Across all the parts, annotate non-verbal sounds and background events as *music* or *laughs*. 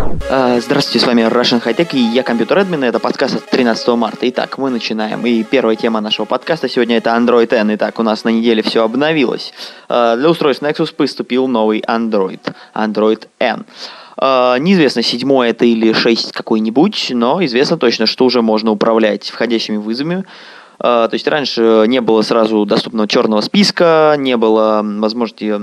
А, Здравствуйте, с вами Russian High Tech и я Компьютер Админ, и это подкаст от 13 марта. Итак, мы начинаем. И первая тема нашего подкаста сегодня это Android N. Итак, у нас на неделе все обновилось. А, Для устройств Nexus поступил новый Android, Android N. А, Неизвестно, седьмой это или 6 какой-нибудь, но известно точно, что уже можно управлять входящими вызовами. То есть раньше не было сразу доступного черного списка, не было возможности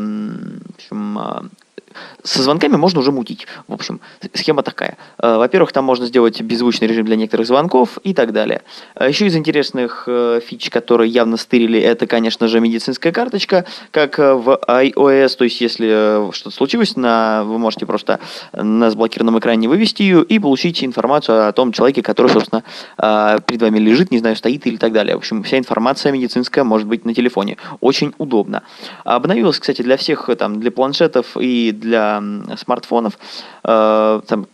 со звонками можно уже мутить. В общем, схема такая. Э, Во-первых, там можно сделать беззвучный режим для некоторых звонков и так далее. Э, Еще из интересных э, фич, которые явно стырили, это, конечно же, медицинская карточка, как в iOS. То есть, если что-то случилось, на, вы можете просто на заблокированном экране вывести ее и получить информацию о том человеке, который, собственно, перед вами лежит, не знаю, стоит или так далее. В общем, вся информация медицинская может быть на телефоне. Очень удобно. Обновилась, кстати, для всех, там, для планшетов и для м, смартфонов. Э, Там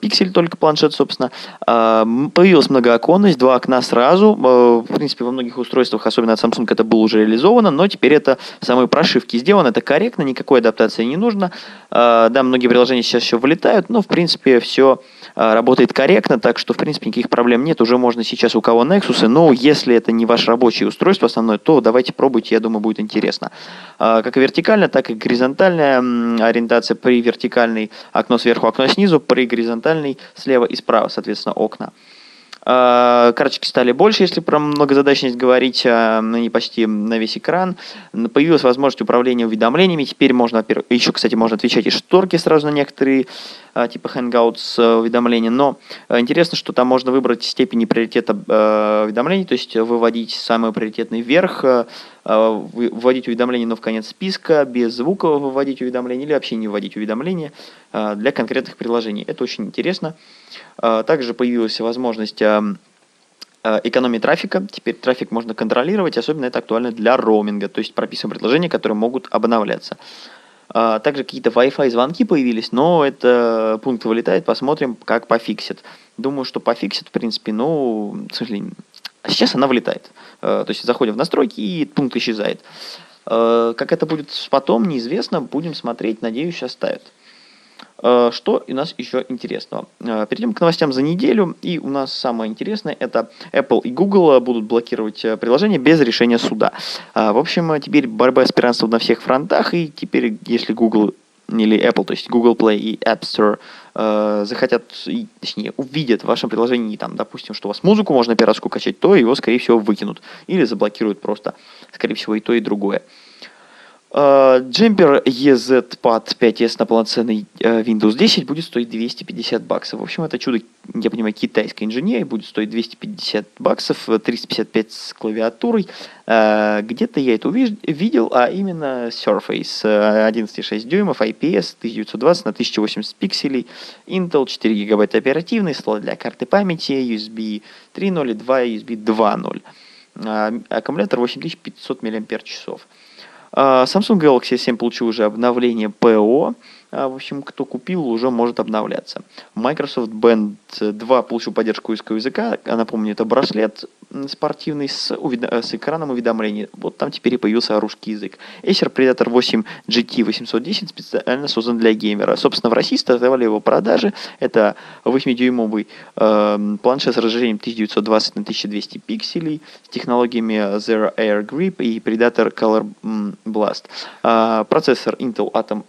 пиксель только планшет, собственно. Э, Появилась многооконность, два окна сразу. Э, В принципе, во многих устройствах, особенно от Samsung, это было уже реализовано, но теперь это в самой прошивке сделано. Это корректно, никакой адаптации не нужно. Да, многие приложения сейчас еще вылетают, но, в принципе, все работает корректно, так что, в принципе, никаких проблем нет. Уже можно сейчас у кого Nexus, но если это не ваше рабочее устройство основное, то давайте пробуйте, я думаю, будет интересно. А, Как вертикально, так и горизонтальная ориентация при вертикальной окно сверху, окно снизу, при горизонтальной слева и справа, соответственно, окна. А, Карточки стали больше, если про многозадачность говорить, они почти на весь экран. Появилась возможность управления уведомлениями. Теперь можно, еще, кстати, можно отвечать и шторки сразу на некоторые, а, типа Hangouts э, уведомления. Но э, интересно, что там можно выбрать степени приоритета э, уведомлений, то есть выводить самый приоритетный вверх, э, э, вводить уведомления, но в конец списка, без звука выводить уведомления или вообще не вводить уведомления э, для конкретных приложений. Это очень интересно. А, Также появилась возможность экономии трафика. Теперь трафик можно контролировать, особенно это актуально для роуминга, то есть прописываем предложения, которые могут обновляться. А, Также какие-то Wi-Fi звонки появились, но это пункт вылетает, посмотрим, как пофиксит. Думаю, что пофиксит, в принципе, ну, к сожалению. А сейчас она вылетает. Э, То есть заходим в настройки, и пункт исчезает. Э, Как это будет потом, неизвестно. Будем смотреть, надеюсь, оставят. Э, Что у нас еще интересного? Перейдем к новостям за неделю. И у нас самое интересное это Apple и Google будут блокировать приложения без решения суда. В общем, теперь борьба с пиратством на всех фронтах. И теперь, если Google или Apple, то есть Google Play и App Store э, захотят, и, точнее, увидят в вашем приложении, там, допустим, что у вас музыку можно пиратскую качать, то его, скорее всего, выкинут. Или заблокируют просто, скорее всего, и то, и другое. Э, Джемпер EZ-Pad 5S на полноценный э, Windows 10 будет стоить 250 баксов. В общем, это чудо, я понимаю, китайской инженерии будет стоить 250 баксов, э, 355 с клавиатурой. Э, Где-то я это видел, а именно Surface э, 11,6 дюймов, IPS 1920 на 1080 пикселей, Intel 4 гигабайта оперативной, слот для карты памяти, USB 3.0 и 2 USB 2.0. Э, Аккумулятор 8500 мАч. А, Samsung Galaxy S7 получил уже обновление ПО. А, В общем, кто купил, уже может обновляться. Microsoft Band 2 получил поддержку русского языка. Напомню, это браслет спортивный с, увед- э, с экраном уведомлений. Вот там теперь и появился русский язык. Acer Predator 8 GT 810 специально создан для геймера. Собственно, в России стартовали его продажи. Это 8-дюймовый эм, планшет с разрешением 1920 на 1200 пикселей с технологиями Zero Air Grip и Predator Color Blast. А, Процессор Intel Atom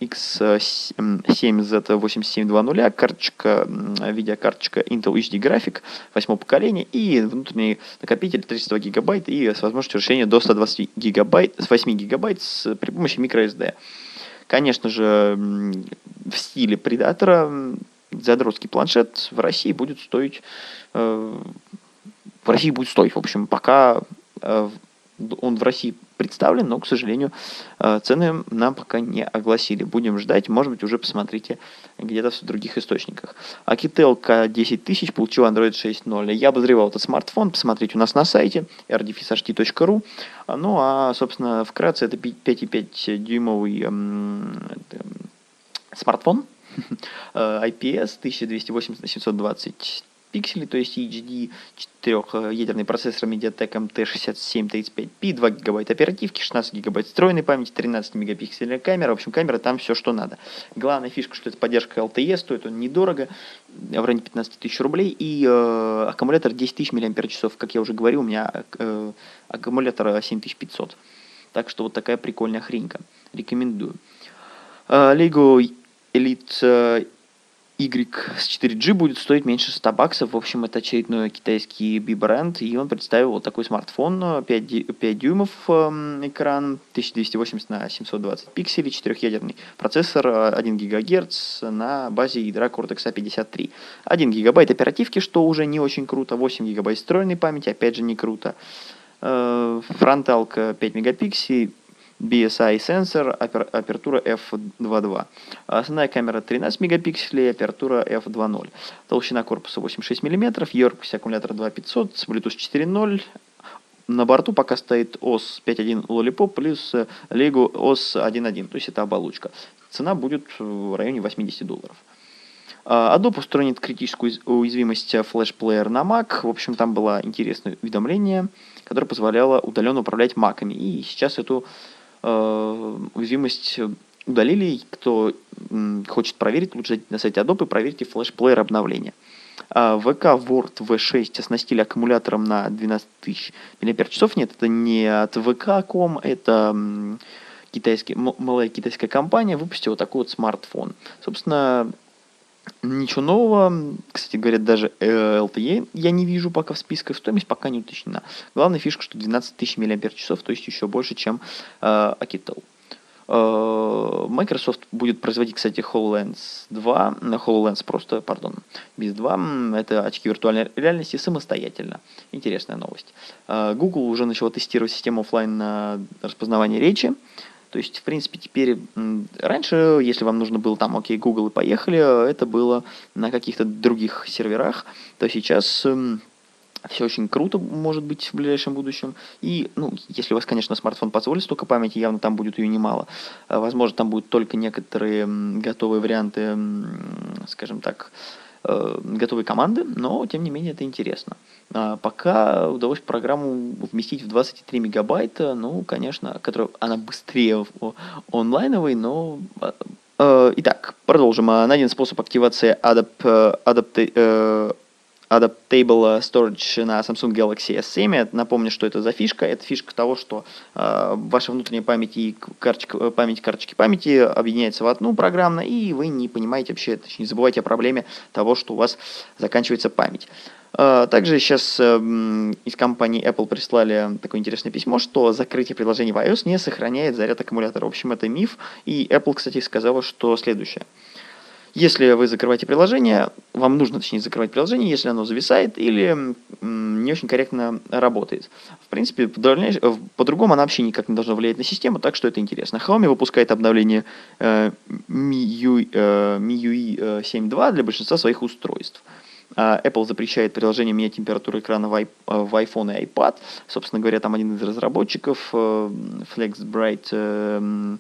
X7Z8720, карточка, м, видеокарточка Intel HD Graphic 8 поколения и внутренний накопитель 32 гигабайт и с возможностью расширения до 120 гигабайт, с 8 гигабайт с, при помощи microSD. Конечно же, в стиле м, задротский планшет в России будет стоить э, в России будет стоить, в общем, пока э, он в России представлен, но, к сожалению, э, цены нам пока не огласили. Будем ждать, может быть, уже посмотрите где-то в других источниках. Akitel K10 тысяч получил Android 6.0. Я обозревал этот смартфон, посмотрите у нас на сайте rdfsht.ru. Ну, а, собственно, вкратце, это 5,5 дюймовый эм, смартфон, IPS 1280 на 720 пикселей, то есть HD, 4-ядерный процессор MediaTek MT6735P, 2 гигабайта оперативки, 16 гигабайт встроенной памяти, 13 мегапиксельная камера. В общем, камера там все, что надо. Главная фишка, что это поддержка LTE, стоит он недорого, в районе 15 тысяч рублей, и э, аккумулятор 10 тысяч мАч. Как я уже говорил, у меня э, аккумулятор 7500. Так что вот такая прикольная хренька. Рекомендую. Э, Lego Elite э, Y с 4G будет стоить меньше 100 баксов. В общем, это очередной китайский B-бренд, и он представил вот такой смартфон, 5, 5 дюймов э, экран, 1280 на 720 пикселей, 4-ядерный процессор, 1 ГГц на базе ядра Cortex A53. 1 гигабайт оперативки, что уже не очень круто, 8 гигабайт встроенной памяти, опять же не круто. Э, фронталка 5 мегапикселей, BSI сенсор, апертура f2.2. Основная камера 13 мегапикселей, апертура f2.0. Толщина корпуса 86 мм, емкость аккумулятора 2500, Bluetooth 4.0. На борту пока стоит OS 5.1 Lollipop плюс Lego OS 1.1, то есть это оболочка. Цена будет в районе 80 долларов. Adobe устранит критическую уязвимость Flash-плеер на Mac. В общем, там было интересное уведомление, которое позволяло удаленно управлять маками. И сейчас эту уязвимость удалили. Кто хочет проверить, лучше на сайте Adobe проверьте флеш-плеер обновления. А VK Word V6 оснастили аккумулятором на 12 тысяч мАч. Нет, это не от VK.com, это китайский, малая китайская компания выпустила такой вот смартфон. Собственно, Ничего нового. Кстати говоря, даже LTE я не вижу пока в списках. Стоимость пока не уточнена. Главная фишка, что 12 тысяч мАч, то есть еще больше, чем э, Akitel. Э, Microsoft будет производить, кстати, HoloLens 2, HoloLens просто, пардон, без 2, это очки виртуальной реальности самостоятельно. Интересная новость. Э, Google уже начала тестировать систему офлайн распознавания речи. То есть, в принципе, теперь раньше, если вам нужно было там, окей, Google и поехали, это было на каких-то других серверах, то сейчас эм, все очень круто может быть в ближайшем будущем. И, ну, если у вас, конечно, смартфон позволит столько памяти, явно там будет ее немало. Э, возможно, там будут только некоторые готовые варианты, скажем так, э, готовые команды, но, тем не менее, это интересно. А пока удалось программу вместить в 23 мегабайта, ну, конечно, которая, она быстрее онлайновой, но... А, э, итак, продолжим. А, найден способ активации Adapt, Adapt, Adaptable Storage на Samsung Galaxy S7. Напомню, что это за фишка. Это фишка того, что э, ваша внутренняя память и карточка, память карточки памяти объединяется в одну программно, и вы не понимаете вообще, точнее, не забывайте о проблеме того, что у вас заканчивается память. А, также сейчас эм, из компании Apple прислали такое интересное письмо, что закрытие приложений в iOS не сохраняет заряд аккумулятора. В общем, это миф. И Apple, кстати, сказала, что следующее. Если вы закрываете приложение, вам нужно, точнее, закрывать приложение, если оно зависает или не очень корректно работает. В принципе, по-другому оно вообще никак не должно влиять на систему, так что это интересно. Xiaomi выпускает обновление э, э, MIUI 7.2 для большинства своих устройств. А, Apple запрещает приложение менять температуру экрана в iPhone и iPad. Собственно говоря, там один из разработчиков, э, FlexBright э,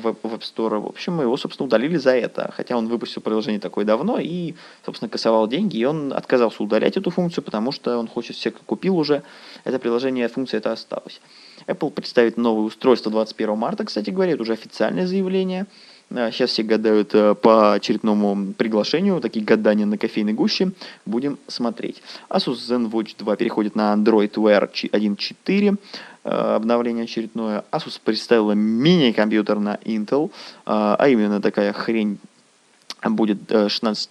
в App Store, в общем, его, собственно, удалили за это. Хотя он выпустил приложение такое давно и, собственно, кассовал деньги, и он отказался удалять эту функцию, потому что он хочет всех купил уже это приложение, функция это осталась. Apple представит новое устройство 21 марта, кстати говоря, это уже официальное заявление. Сейчас все гадают э, по очередному приглашению, такие гадания на кофейной гуще. Будем смотреть. Asus ZenWatch 2 переходит на Android Wear 1.4 э, обновление очередное. Asus представила мини-компьютер на Intel, э, а именно такая хрень будет 16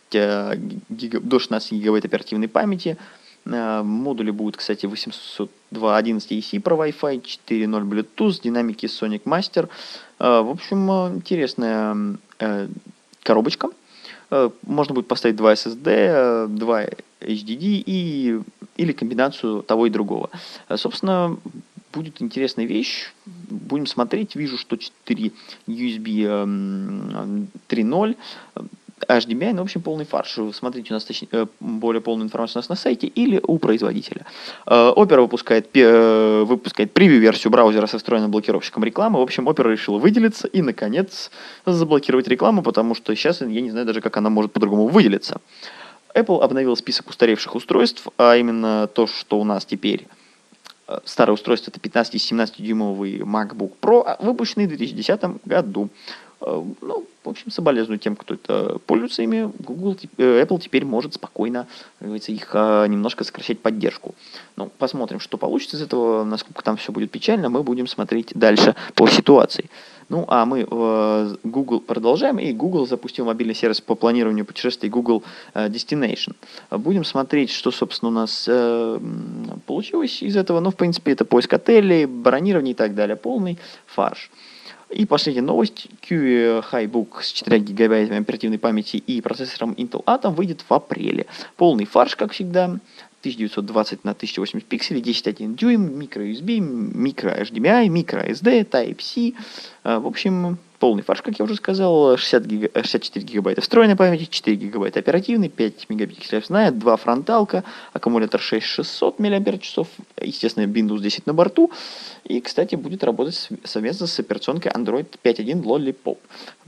гига, до 16 гигабайт оперативной памяти. Модули будут, кстати, 802.11 EC про Wi-Fi, 4.0 Bluetooth, динамики Sonic Master. Э, в общем, э, интересная э, коробочка. Можно будет поставить два SSD, два HDD и, или комбинацию того и другого. Собственно, будет интересная вещь. Будем смотреть. Вижу, что 4 USB 3.0. HDMI, ну, в общем, полный фарш. Смотрите, у нас точнее, э, более полную информацию у нас на сайте или у производителя. Э, Opera выпускает, э, выпускает превью-версию браузера со встроенным блокировщиком рекламы. В общем, Opera решила выделиться и, наконец, заблокировать рекламу, потому что сейчас я не знаю даже, как она может по-другому выделиться. Apple обновил список устаревших устройств, а именно то, что у нас теперь старое устройство это 15 17 дюймовый MacBook Pro, а выпущенный в 2010 году. Ну, в общем, соболезную тем, кто это пользуется ими. Google, э, Apple теперь может спокойно, как говорится, их а, немножко сокращать поддержку. Ну, посмотрим, что получится из этого, насколько там все будет печально, мы будем смотреть дальше по ситуации. Ну, а мы Google продолжаем, и Google запустил мобильный сервис по планированию путешествий Google э, Destination. Будем смотреть, что, собственно, у нас э, получилось из этого. Ну, в принципе, это поиск отелей, бронирование и так далее. Полный фарш. И последняя новость. QE Highbook с 4 гигабайтами оперативной памяти и процессором Intel Atom выйдет в апреле. Полный фарш, как всегда. 1920 на 1080 пикселей, 10.1 дюйм, microUSB, microHDMI, microSD, Type-C. В общем, полный фарш, как я уже сказал, 60 гига, 64 гигабайта встроенной памяти, 4 гигабайта оперативной, 5 мегапикселей основная, 2 фронталка, аккумулятор 6600 мАч, естественно, Windows 10 на борту. И, кстати, будет работать совместно с операционкой Android 5.1 Lollipop.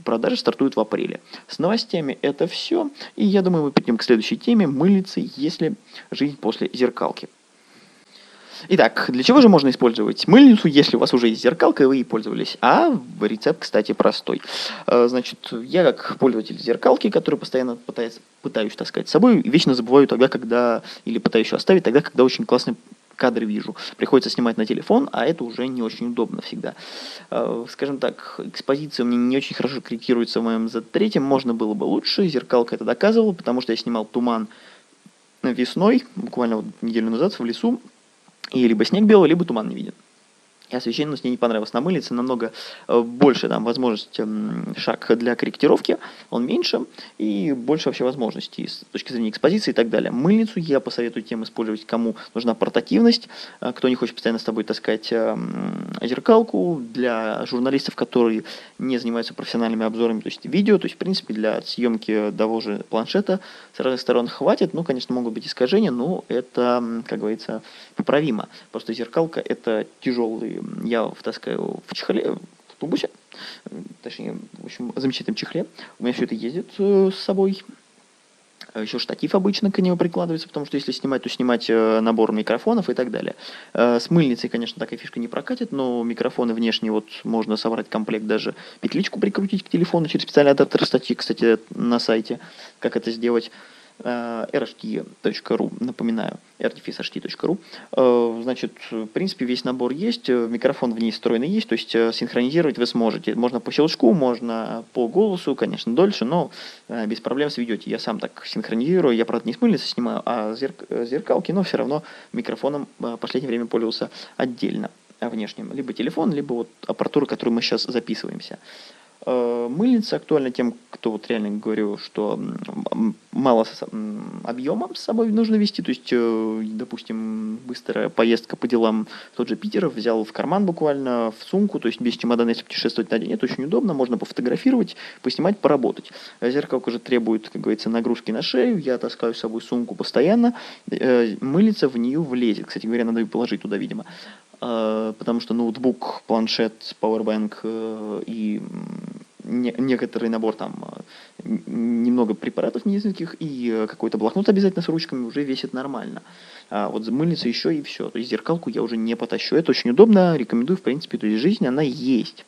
Продажи стартуют в апреле. С новостями это все. И я думаю, мы перейдем к следующей теме. Мыльницы, если жизнь после зеркалки. Итак, для чего же можно использовать мыльницу, если у вас уже есть зеркалка и вы ей пользовались? А рецепт, кстати, простой. Э, значит, я как пользователь зеркалки, который постоянно пытается, пытаюсь таскать с собой, вечно забываю тогда, когда, или пытаюсь оставить тогда, когда очень классный кадры вижу. Приходится снимать на телефон, а это уже не очень удобно всегда. Э, скажем так, экспозиция у меня не очень хорошо корректируется в моем Z3, можно было бы лучше, зеркалка это доказывала, потому что я снимал туман весной, буквально вот неделю назад в лесу, и либо снег белый, либо туман не виден. И освещение мне не понравилось. На мыльнице намного э, больше там возможность шаг для корректировки, он меньше и больше вообще возможностей с точки зрения экспозиции и так далее. Мыльницу я посоветую тем использовать, кому нужна портативность, э, кто не хочет постоянно с тобой таскать зеркалку, для журналистов, которые не занимаются профессиональными обзорами, то есть видео, то есть в принципе для съемки того же планшета с разных сторон хватит, ну, конечно, могут быть искажения, но это, как говорится, поправимо. Просто зеркалка это тяжелый я втаскаю в чехле, в тубусе, точнее, в общем, замечательном чехле. У меня все это ездит э, с собой. А Еще штатив обычно к нему прикладывается, потому что если снимать, то снимать э, набор микрофонов и так далее. Э, с мыльницей, конечно, такая фишка не прокатит, но микрофоны внешние, вот можно собрать комплект, даже петличку прикрутить к телефону через специальный адаптер статьи, кстати, на сайте, как это сделать. Э, rht.ru, напоминаю, rtfishht.ru. Э, значит, в принципе, весь набор есть, э, микрофон в ней встроенный есть, то есть синхронизировать вы сможете. Можно по щелчку, можно по голосу, конечно, дольше, но без проблем сведете. Я сам так синхронизирую, я, правда, не с мыльницы снимаю, а зерк зеркалки, но все равно микрофоном в последнее время пользовался отдельно внешним. Либо телефон, либо вот аппаратура, которую мы сейчас записываемся. Э, мыльница актуальна тем, кто вот реально говорю, что мало объема с собой нужно вести, то есть, э, допустим, быстрая поездка по делам тот же Питер, взял в карман буквально, в сумку, то есть без чемодана, если путешествовать на день, это очень удобно, можно пофотографировать, поснимать, поработать. Зеркалка уже требует, как говорится, нагрузки на шею, я таскаю с собой сумку постоянно, э, мыльница в нее влезет, кстати говоря, надо ее положить туда, видимо. А, потому что ноутбук, планшет, пауэрбанк э, и не, некоторый набор там э, немного препаратов медицинских и э, какой-то блокнот обязательно с ручками уже весит нормально. А вот мыльница еще и все. То есть зеркалку я уже не потащу. Это очень удобно, рекомендую, в принципе, то есть жизнь, она есть.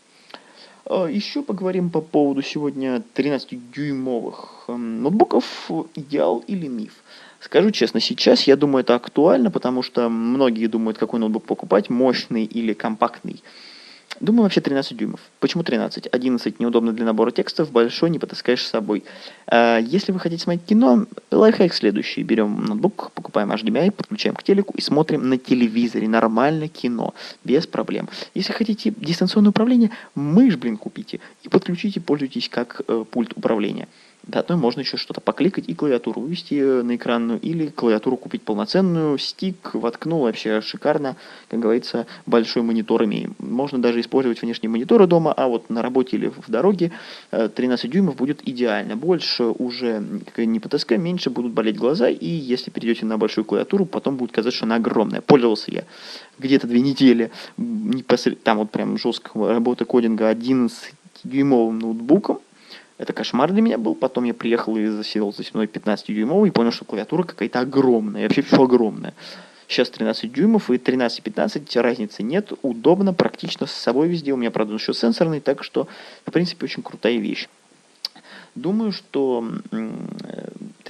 А, еще поговорим по поводу сегодня 13-дюймовых эм, ноутбуков. Идеал или миф? Скажу честно, сейчас я думаю это актуально, потому что многие думают, какой ноутбук покупать, мощный или компактный. Думаю, вообще 13 дюймов. Почему 13? 11 неудобно для набора текстов, большой не потаскаешь с собой. А, если вы хотите смотреть кино, лайфхак следующий. Берем ноутбук, покупаем HDMI, подключаем к телеку и смотрим на телевизоре нормально кино, без проблем. Если хотите дистанционное управление, мышь, блин, купите и подключите, пользуйтесь как э, пульт управления. Заодно можно еще что-то покликать и клавиатуру вывести на экранную, или клавиатуру купить полноценную, стик воткнул, вообще шикарно, как говорится, большой монитор имеем. Можно даже использовать внешние мониторы дома, а вот на работе или в дороге 13 дюймов будет идеально. Больше уже не ПТСК, меньше будут болеть глаза, и если перейдете на большую клавиатуру, потом будет казаться, что она огромная. Пользовался я где-то две недели, там вот прям жесткая работа кодинга 11-дюймовым ноутбуком, это кошмар для меня был. Потом я приехал и засел за стеной 15-дюймовый и понял, что клавиатура какая-то огромная. Вообще все огромное. Сейчас 13 дюймов и 13-15 разницы нет. Удобно, практично с собой везде. У меня, правда, еще сенсорный, так что, в принципе, очень крутая вещь. Думаю, что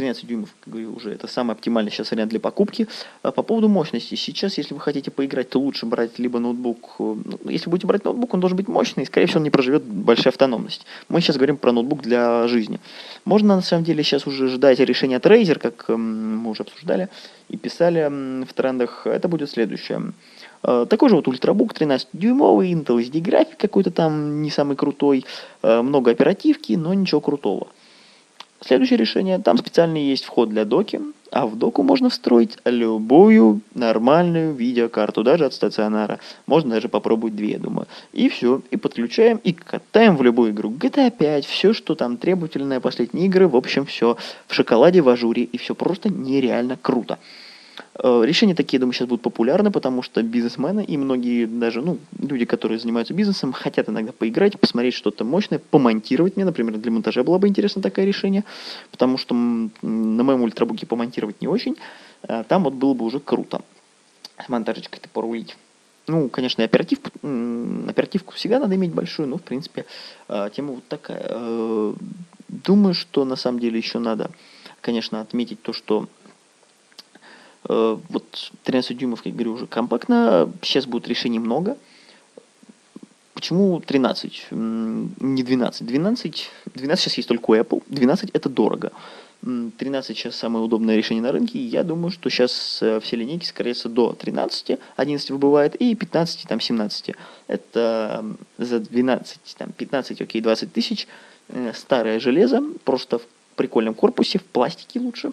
13 дюймов, как говорю, уже это самый оптимальный сейчас вариант для покупки. А по поводу мощности. Сейчас, если вы хотите поиграть, то лучше брать либо ноутбук. Э, ну, если будете брать ноутбук, он должен быть мощный, и, скорее всего, он не проживет большая автономность. Мы сейчас говорим про ноутбук для жизни. Можно, на самом деле, сейчас уже ждать решения от Razer, как мы уже обсуждали и писали в трендах. Это будет следующее. Э, такой же вот ультрабук 13-дюймовый, Intel SD график какой-то там не самый крутой, э, много оперативки, но ничего крутого. Следующее решение, там специально есть вход для доки, а в доку можно встроить любую нормальную видеокарту, даже от стационара. Можно даже попробовать две, думаю. И все, и подключаем, и катаем в любую игру. GTA 5, все, что там требовательное, последние игры, в общем, все в шоколаде, в ажуре, и все просто нереально круто. Э, решения такие, думаю, сейчас будут популярны, потому что бизнесмены и многие даже, ну, люди, которые занимаются бизнесом, хотят иногда поиграть, посмотреть что-то мощное, помонтировать мне, например, для монтажа было бы интересно такое решение, потому что на моем ультрабуке помонтировать не очень, а там вот было бы уже круто с монтажечкой-то порулить. Ну, конечно, оперативку, оперативку всегда надо иметь большую, но, в принципе, э, тема вот такая. Э, думаю, что на самом деле еще надо, конечно, отметить то, что вот 13 дюймов, как говорю, уже компактно. Сейчас будет решений много. Почему 13, не 12? 12, 12 сейчас есть только у Apple, 12 это дорого. 13 сейчас самое удобное решение на рынке, я думаю, что сейчас э, все линейки скорее до 13, 11 выбывает, и 15, там 17. Это за 12, там 15, окей, 20 тысяч, э, старое железо, просто в прикольном корпусе, в пластике лучше,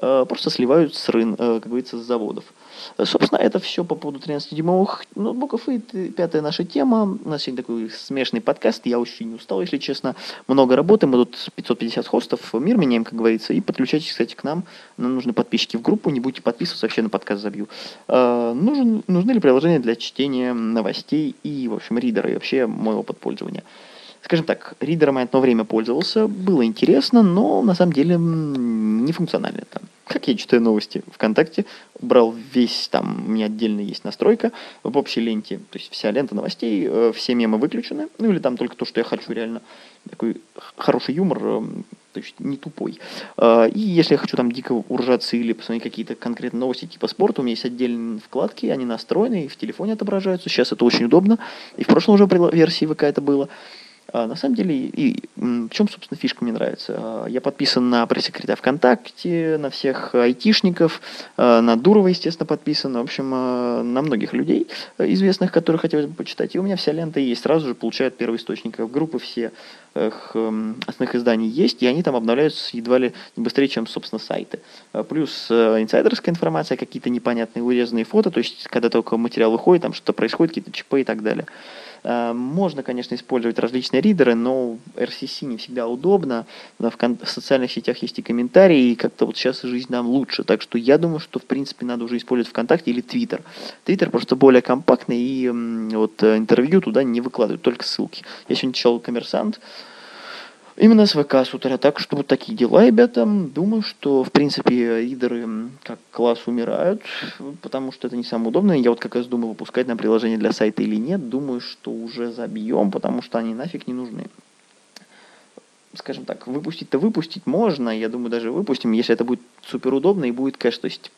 э, просто сливают с рын, э, как говорится, с заводов. Собственно, это все по поводу 13-дюймовых ноутбуков. И пятая наша тема. У нас сегодня такой смешный подкаст. Я очень устал, если честно. Много работы. Мы тут 550 хостов. Мир меняем, как говорится. И подключайтесь, кстати, к нам. Нам нужны подписчики в группу. Не будете подписываться, вообще на подкаст забью. Э, нужны ли приложения для чтения новостей и, в общем, ридеры. И вообще мой опыт пользования скажем так, ридером я одно время пользовался, было интересно, но на самом деле не функционально там. Как я читаю новости ВКонтакте, убрал весь, там, у меня отдельно есть настройка в общей ленте, то есть вся лента новостей, э, все мемы выключены, ну или там только то, что я хочу реально, такой хороший юмор, э, то есть не тупой. Э, и если я хочу там дико уржаться или посмотреть какие-то конкретные новости типа спорта, у меня есть отдельные вкладки, они настроены и в телефоне отображаются, сейчас это очень удобно, и в прошлом уже версии ВК это было. А, на самом деле, и, в чем, собственно, фишка мне нравится? А, я подписан на пресс-секретаря ВКонтакте, на всех айтишников, а, на Дурова, естественно, подписан, в общем, на многих людей известных, которые хотелось бы почитать. И у меня вся лента есть, сразу же получают первоисточников. Группы все основных изданий есть, и они там обновляются едва ли не быстрее, чем, собственно, сайты. Плюс инсайдерская информация, какие-то непонятные урезанные фото, то есть, когда только материал выходит, там что-то происходит, какие-то ЧП и так далее. Э, можно, конечно, использовать различные ридеры, но RCC не всегда удобно. В, социальных сетях есть и комментарии, и как-то вот сейчас жизнь нам лучше. Так что я думаю, что, в принципе, надо уже использовать ВКонтакте или Твиттер. Твиттер просто более компактный, и вот э, интервью туда не выкладывают, только ссылки. Я сегодня читал «Коммерсант», Именно с ВК с утра. Так что вот такие дела, ребята. Думаю, что, в принципе, ридеры как класс умирают, потому что это не самое удобное. Я вот как раз думаю, выпускать на приложение для сайта или нет. Думаю, что уже забьем, потому что они нафиг не нужны скажем так, выпустить-то выпустить можно, я думаю, даже выпустим, если это будет супер удобно и будет кэш. То есть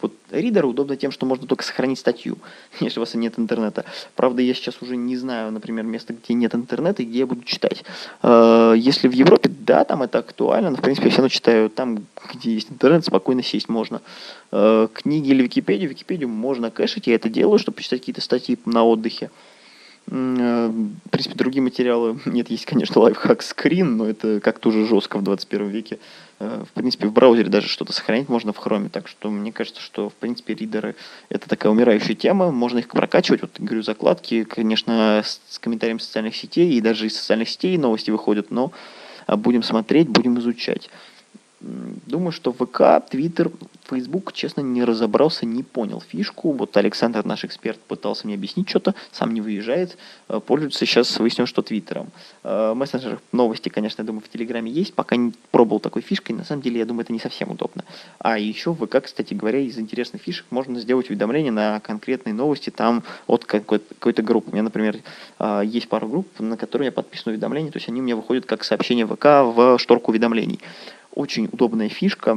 вот ридер удобно тем, что можно только сохранить статью, *laughs* если у вас нет интернета. Правда, я сейчас уже не знаю, например, место, где нет интернета и где я буду читать. А, если в Европе, да, там это актуально, но, в принципе, я все равно читаю там, где есть интернет, спокойно сесть можно. А, книги или Википедию, Википедию можно кэшить, я это делаю, чтобы почитать какие-то статьи на отдыхе. Э, в принципе, другие материалы *laughs* нет, есть, конечно, лайфхак скрин, но это как-то уже жестко в 21 веке. Э, в принципе, в браузере даже что-то сохранить можно в хроме, так что мне кажется, что, в принципе, ридеры — это такая умирающая тема, можно их прокачивать, вот, говорю, закладки, конечно, с комментариями социальных сетей, и даже из социальных сетей новости выходят, но а, будем смотреть, будем изучать. Думаю, что ВК, Твиттер, Фейсбук, честно, не разобрался, не понял фишку. Вот Александр, наш эксперт, пытался мне объяснить что-то, сам не выезжает, э, пользуется сейчас, выяснил, что Твиттером. Э, мессенджер новости, конечно, я думаю, в Телеграме есть, пока не пробовал такой фишкой, на самом деле, я думаю, это не совсем удобно. А еще в ВК, кстати говоря, из интересных фишек можно сделать уведомление на конкретные новости там от какой-то, какой-то группы. У меня, например, э, есть пару групп, на которые я подписан уведомления, то есть они у меня выходят как сообщение ВК в шторку уведомлений. Очень удобная фишка.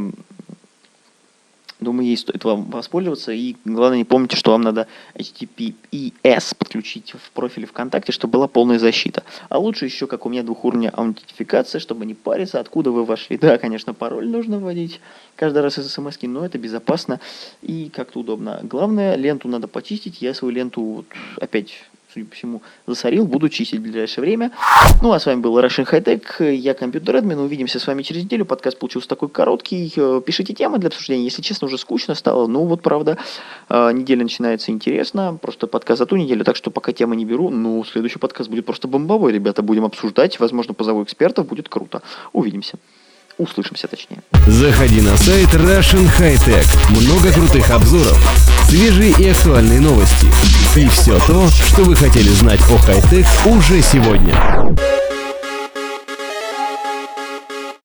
Думаю, ей стоит вам воспользоваться. И главное, не помните, что вам надо HTTPS подключить в профиле ВКонтакте, чтобы была полная защита. А лучше еще, как у меня, двухуровневая аутентификация, чтобы не париться, откуда вы вошли. Да, конечно, пароль нужно вводить каждый раз из смс но это безопасно и как-то удобно. Главное, ленту надо почистить. Я свою ленту, вот, опять судя по всему, засорил. Буду чистить в ближайшее время. Ну, а с вами был Russian High Tech. Я компьютер админ. Увидимся с вами через неделю. Подкаст получился такой короткий. Э, пишите темы для обсуждения. Если честно, уже скучно стало. Ну, вот правда, э, неделя начинается интересно. Просто подкаст за ту неделю. Так что пока темы не беру. Ну, следующий подкаст будет просто бомбовой. Ребята, будем обсуждать. Возможно, позову экспертов. Будет круто. Увидимся. Услышимся точнее. Заходи на сайт Russian High Tech. Много крутых обзоров, свежие и актуальные новости. И все то, что вы хотели знать о хай-тек уже сегодня.